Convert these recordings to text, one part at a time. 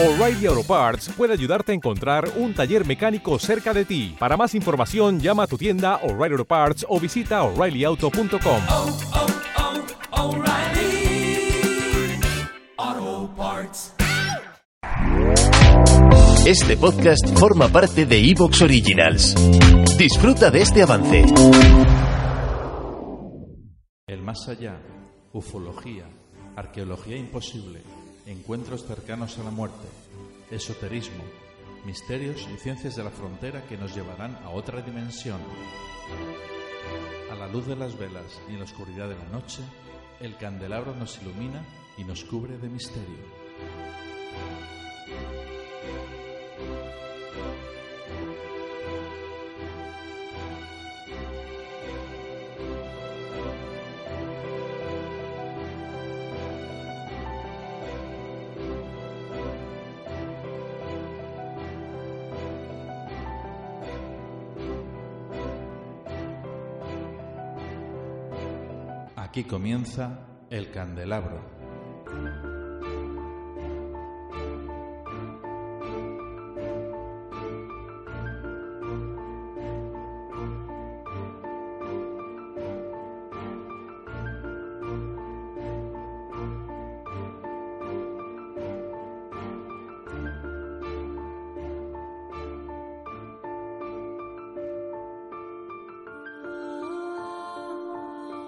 O'Reilly Auto Parts puede ayudarte a encontrar un taller mecánico cerca de ti. Para más información, llama a tu tienda O'Reilly Auto Parts o visita oreillyauto.com. oh, oh, Parts. Este podcast forma parte de Evox Originals. Disfruta de este avance. El más allá, ufología, arqueología imposible, encuentros cercanos a la muerte, esoterismo, misterios y ciencias de la frontera que nos llevarán a otra dimensión. A la luz de las velas y en la oscuridad de la noche, el candelabro nos ilumina y nos cubre de misterio. Aquí comienza el candelabro.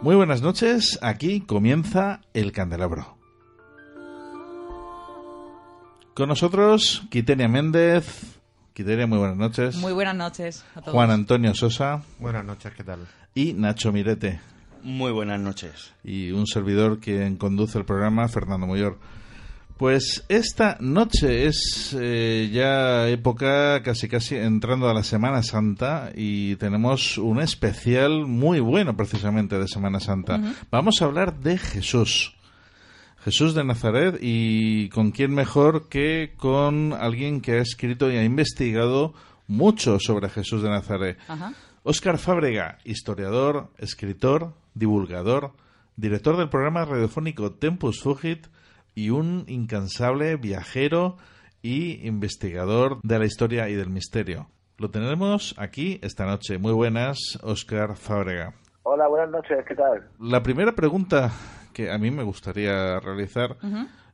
Muy buenas noches, aquí comienza el candelabro. Con nosotros, Quitenia Méndez. Quitenia, muy buenas noches. Muy buenas noches a todos. Juan Antonio Sosa Buenas noches, ¿qué tal? y Nacho Mirete. Muy buenas noches. Y un servidor quien conduce el programa, Fernando Moyor. Pues esta noche es eh, ya época casi casi entrando a la Semana Santa y tenemos un especial muy bueno precisamente de Semana Santa. Vamos a hablar de Jesús. Jesús de Nazaret y con quién mejor que con alguien que ha escrito y ha investigado mucho sobre Jesús de Nazaret. Ajá. Óscar Fábrega, historiador, escritor, divulgador, director del programa radiofónico Tempus Fugit y un incansable viajero y investigador de la historia y del misterio. Lo tenemos aquí esta noche. Muy buenas, Óscar Fábrega. Hola, buenas noches, ¿qué tal? La primera pregunta que a mí me gustaría realizar,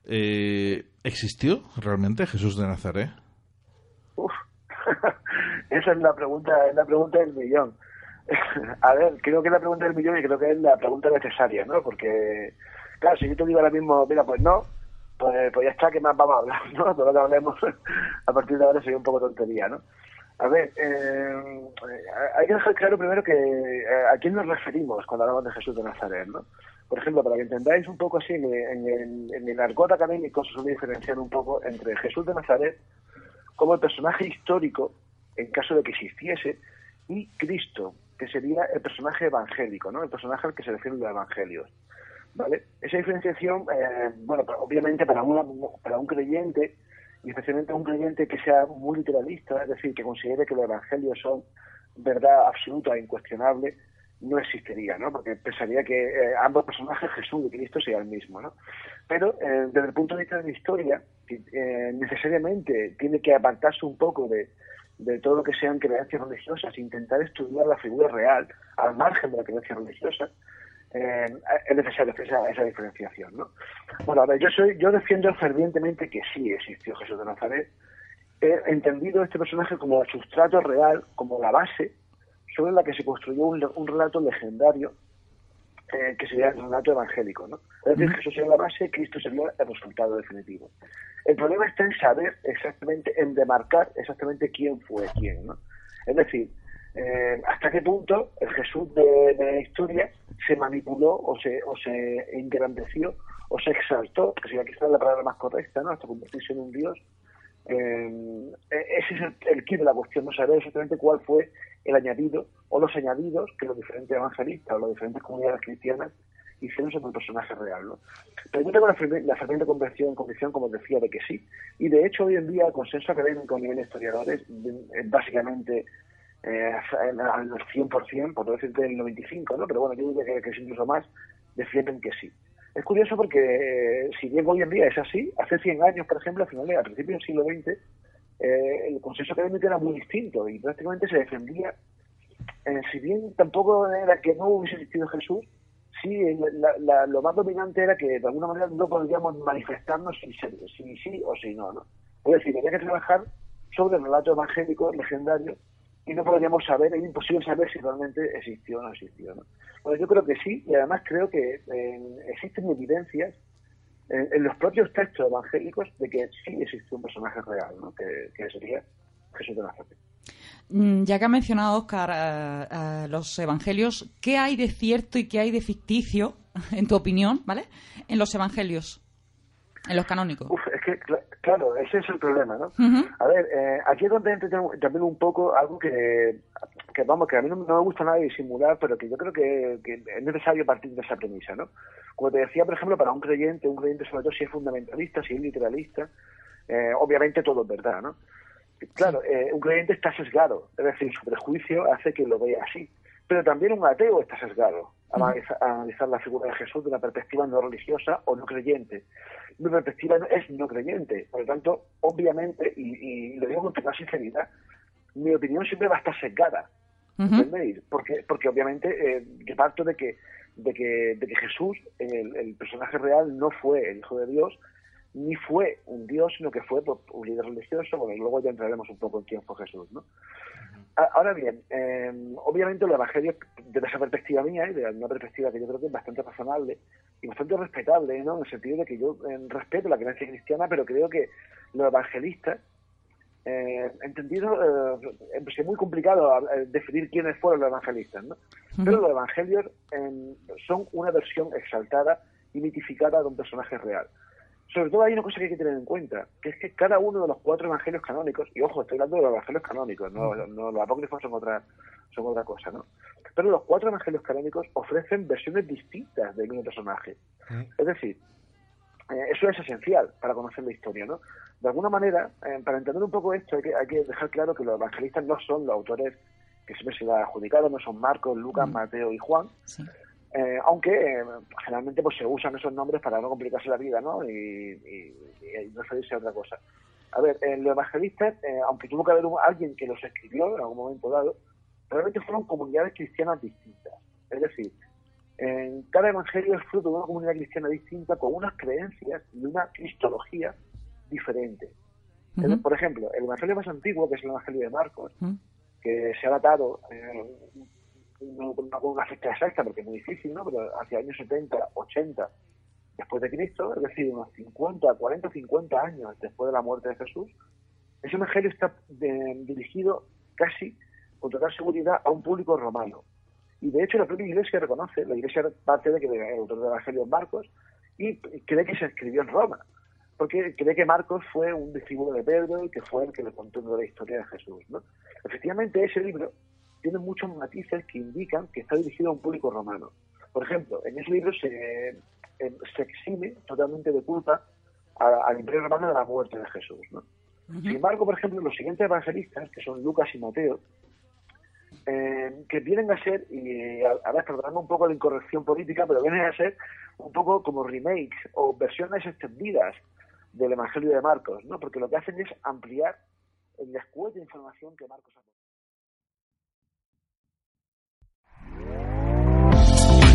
eh, ¿existió realmente Jesús de Nazaret? Uf, esa es la pregunta, es la pregunta del millón. A ver, creo que es la pregunta del millón y creo que es la pregunta necesaria, ¿no? Porque, claro, si yo te digo ahora mismo, mira, pues no, pues, pues ya está, ¿qué más vamos a hablar, no? Todo lo que hablemos a partir de ahora sería un poco tontería, ¿no? A ver, eh, hay que dejar claro primero que eh, a quién nos referimos cuando hablamos de Jesús de Nazaret, ¿no? Por ejemplo, para que entendáis un poco así, en, en en el argot académico se suele diferenciar un poco entre Jesús de Nazaret como el personaje histórico, en caso de que existiese, y Cristo, que sería el personaje evangélico, ¿no? El personaje al que se refieren los evangelios. ¿Vale? Esa diferenciación, eh, bueno, pues, obviamente para, una, para un creyente, y especialmente un creyente que sea muy literalista, es decir, que considere que los evangelios son verdad absoluta e incuestionable, no existiría, ¿no? Porque pensaría que eh, ambos personajes, Jesús y Cristo, serían el mismo, ¿no? Pero eh, desde el punto de vista de la historia, eh, necesariamente tiene que apartarse un poco de, de todo lo que sean creencias religiosas, intentar estudiar la figura real al margen de la creencia religiosa, eh, es necesario hacer esa, esa diferenciación, ¿no? Bueno, a ver, yo soy, yo defiendo fervientemente que sí existió Jesús de Nazaret. He entendido este personaje como el sustrato real, como la base sobre la que se construyó un, un relato legendario eh, que sería el relato evangélico, ¿no? Es decir, Jesús sería la base, Cristo sería el resultado definitivo. El problema está en saber exactamente, en demarcar exactamente quién fue quién, ¿no? Es decir, eh, hasta qué punto el Jesús de, de, la historia se manipuló o se, o se engrandeció o se exaltó, que sería quizás la palabra más correcta, ¿no? Hasta convertirse en un Dios. Eh, ese es el, el kit de la cuestión, no saber exactamente cuál fue el añadido o los añadidos que los diferentes evangelistas o las diferentes comunidades cristianas hicieron sobre el personaje real. ¿no? Yo tengo la, la ferviente convicción, convicción, como decía, de que sí. Y de hecho, hoy en día, el consenso académico a nivel de historiadores es básicamente eh, al 100%, por no decirte el 95%, ¿no? pero bueno, yo diría que, que es incluso más, defienden que sí. Es curioso porque eh, si bien hoy en día es así, hace 100 años, por ejemplo, a finales, a principios del siglo XX, eh, el consenso académico era muy distinto y prácticamente se defendía, eh, si bien tampoco era que no hubiese existido Jesús, sí, lo más dominante era que de alguna manera no podríamos manifestarnos si, si sí o si no, ¿no? Es decir, había que trabajar sobre relatos evangélicos legendarios y no podríamos saber, es imposible saber si realmente existió o no existió, ¿no? Bueno, yo creo que sí, y además creo que eh, existen evidencias en, en los propios textos evangélicos de que sí existió un personaje real, ¿no? que, sería Jesús de Nazaret. Mm, Ya que ha mencionado Oscar eh, eh, los evangelios, ¿qué hay de cierto y qué hay de ficticio, en tu opinión, ¿vale? En los evangelios, en los canónicos. Uf, es que, cl- claro, ese es el problema, ¿no? A ver, eh, aquí es donde entra tam- también un poco algo que, que vamos, que a mí no, no me gusta nada disimular, pero que yo creo que, que es necesario partir de esa premisa, ¿no? Como te decía, por ejemplo, para un creyente, un creyente sobre todo si es fundamentalista, si es literalista, eh, obviamente todo es verdad, ¿no? Claro, eh, un creyente está sesgado, es decir, su prejuicio hace que lo vea así. Pero también un ateo está sesgado a analiza- a analizar la figura de Jesús de una perspectiva no religiosa o no creyente. Mi perspectiva es no creyente. Por lo tanto, obviamente, y, y lo digo con toda sinceridad, mi opinión siempre va a estar sesgada. Ujú. ¿entendéis? Porque, porque obviamente eh, yo parto de que, de que, de que Jesús, el, el personaje real, no fue el Hijo de Dios, ni fue un Dios, sino que fue pues, un líder religioso. Bueno, y luego ya entraremos un poco en quién fue Jesús, ¿no? A- Ahora bien, eh, obviamente los evangelios, desde esa perspectiva mía y de una perspectiva que yo creo que es bastante razonable y bastante respetable, ¿no? En el sentido de que yo eh, respeto la creencia cristiana, pero creo que los evangelistas, eh, entendido, eh, es muy complicado eh, definir quiénes fueron los evangelistas, ¿no? Pero los evangelios eh, son una versión exaltada y mitificada de un personaje real. Sobre todo hay una cosa que hay que tener en cuenta, que es que cada uno de los cuatro evangelios canónicos, y ojo, estoy hablando de los evangelios canónicos, no, no los apócrifos son otra, son otra cosa, ¿no? Pero los cuatro evangelios canónicos ofrecen versiones distintas del mismo personaje. Es decir, eh, eso es esencial para conocer la historia, ¿no? De alguna manera, eh, para entender un poco esto, hay que, hay que dejar claro que los evangelistas no son los autores que siempre se les ha adjudicado, no son Marcos, Lucas, Mateo y Juan, Sí. Eh, aunque eh, generalmente pues se usan esos nombres para no complicarse la vida, ¿no? Y, y, y no referirse a otra cosa. A ver, eh, los evangelistas, eh, aunque tuvo que haber un- alguien que los escribió en algún momento dado, realmente fueron comunidades cristianas distintas. Es decir, en cada evangelio es fruto de una comunidad cristiana distinta con unas creencias y una cristología diferente. Es- Ujú. Por ejemplo, el evangelio más antiguo, que es el evangelio de Marcos, Ujú. que se ha datado, eh, no con una, fecha exacta porque es muy difícil, ¿no? pero hacia años 70, 80 después de Cristo, es decir, unos 50, 40, 50 años después de la muerte de Jesús, ese evangelio está eh, dirigido casi con total seguridad a un público romano. Y de hecho la propia iglesia reconoce, la iglesia parte de que el autor del evangelio es Marcos y cree que se escribió en Roma, porque cree que Marcos fue un discípulo de Pedro y que fue el que le contó toda la historia de Jesús. ¿no? Efectivamente, ese libro tiene muchos matices que indican que está dirigido a un público romano. Por ejemplo, en ese libro se, eh, se exime totalmente de culpa al imperio romano de la muerte de Jesús. ¿no? Sin embargo, por ejemplo, los siguientes evangelistas, que son Lucas y Mateo, eh, que vienen a ser, y a, a ver, perdonando un poco la incorrección política, pero vienen a ser un poco como remakes o versiones extendidas del Evangelio de Marcos, ¿no? Porque lo que hacen es ampliar el descuento de información que Marcos aporta.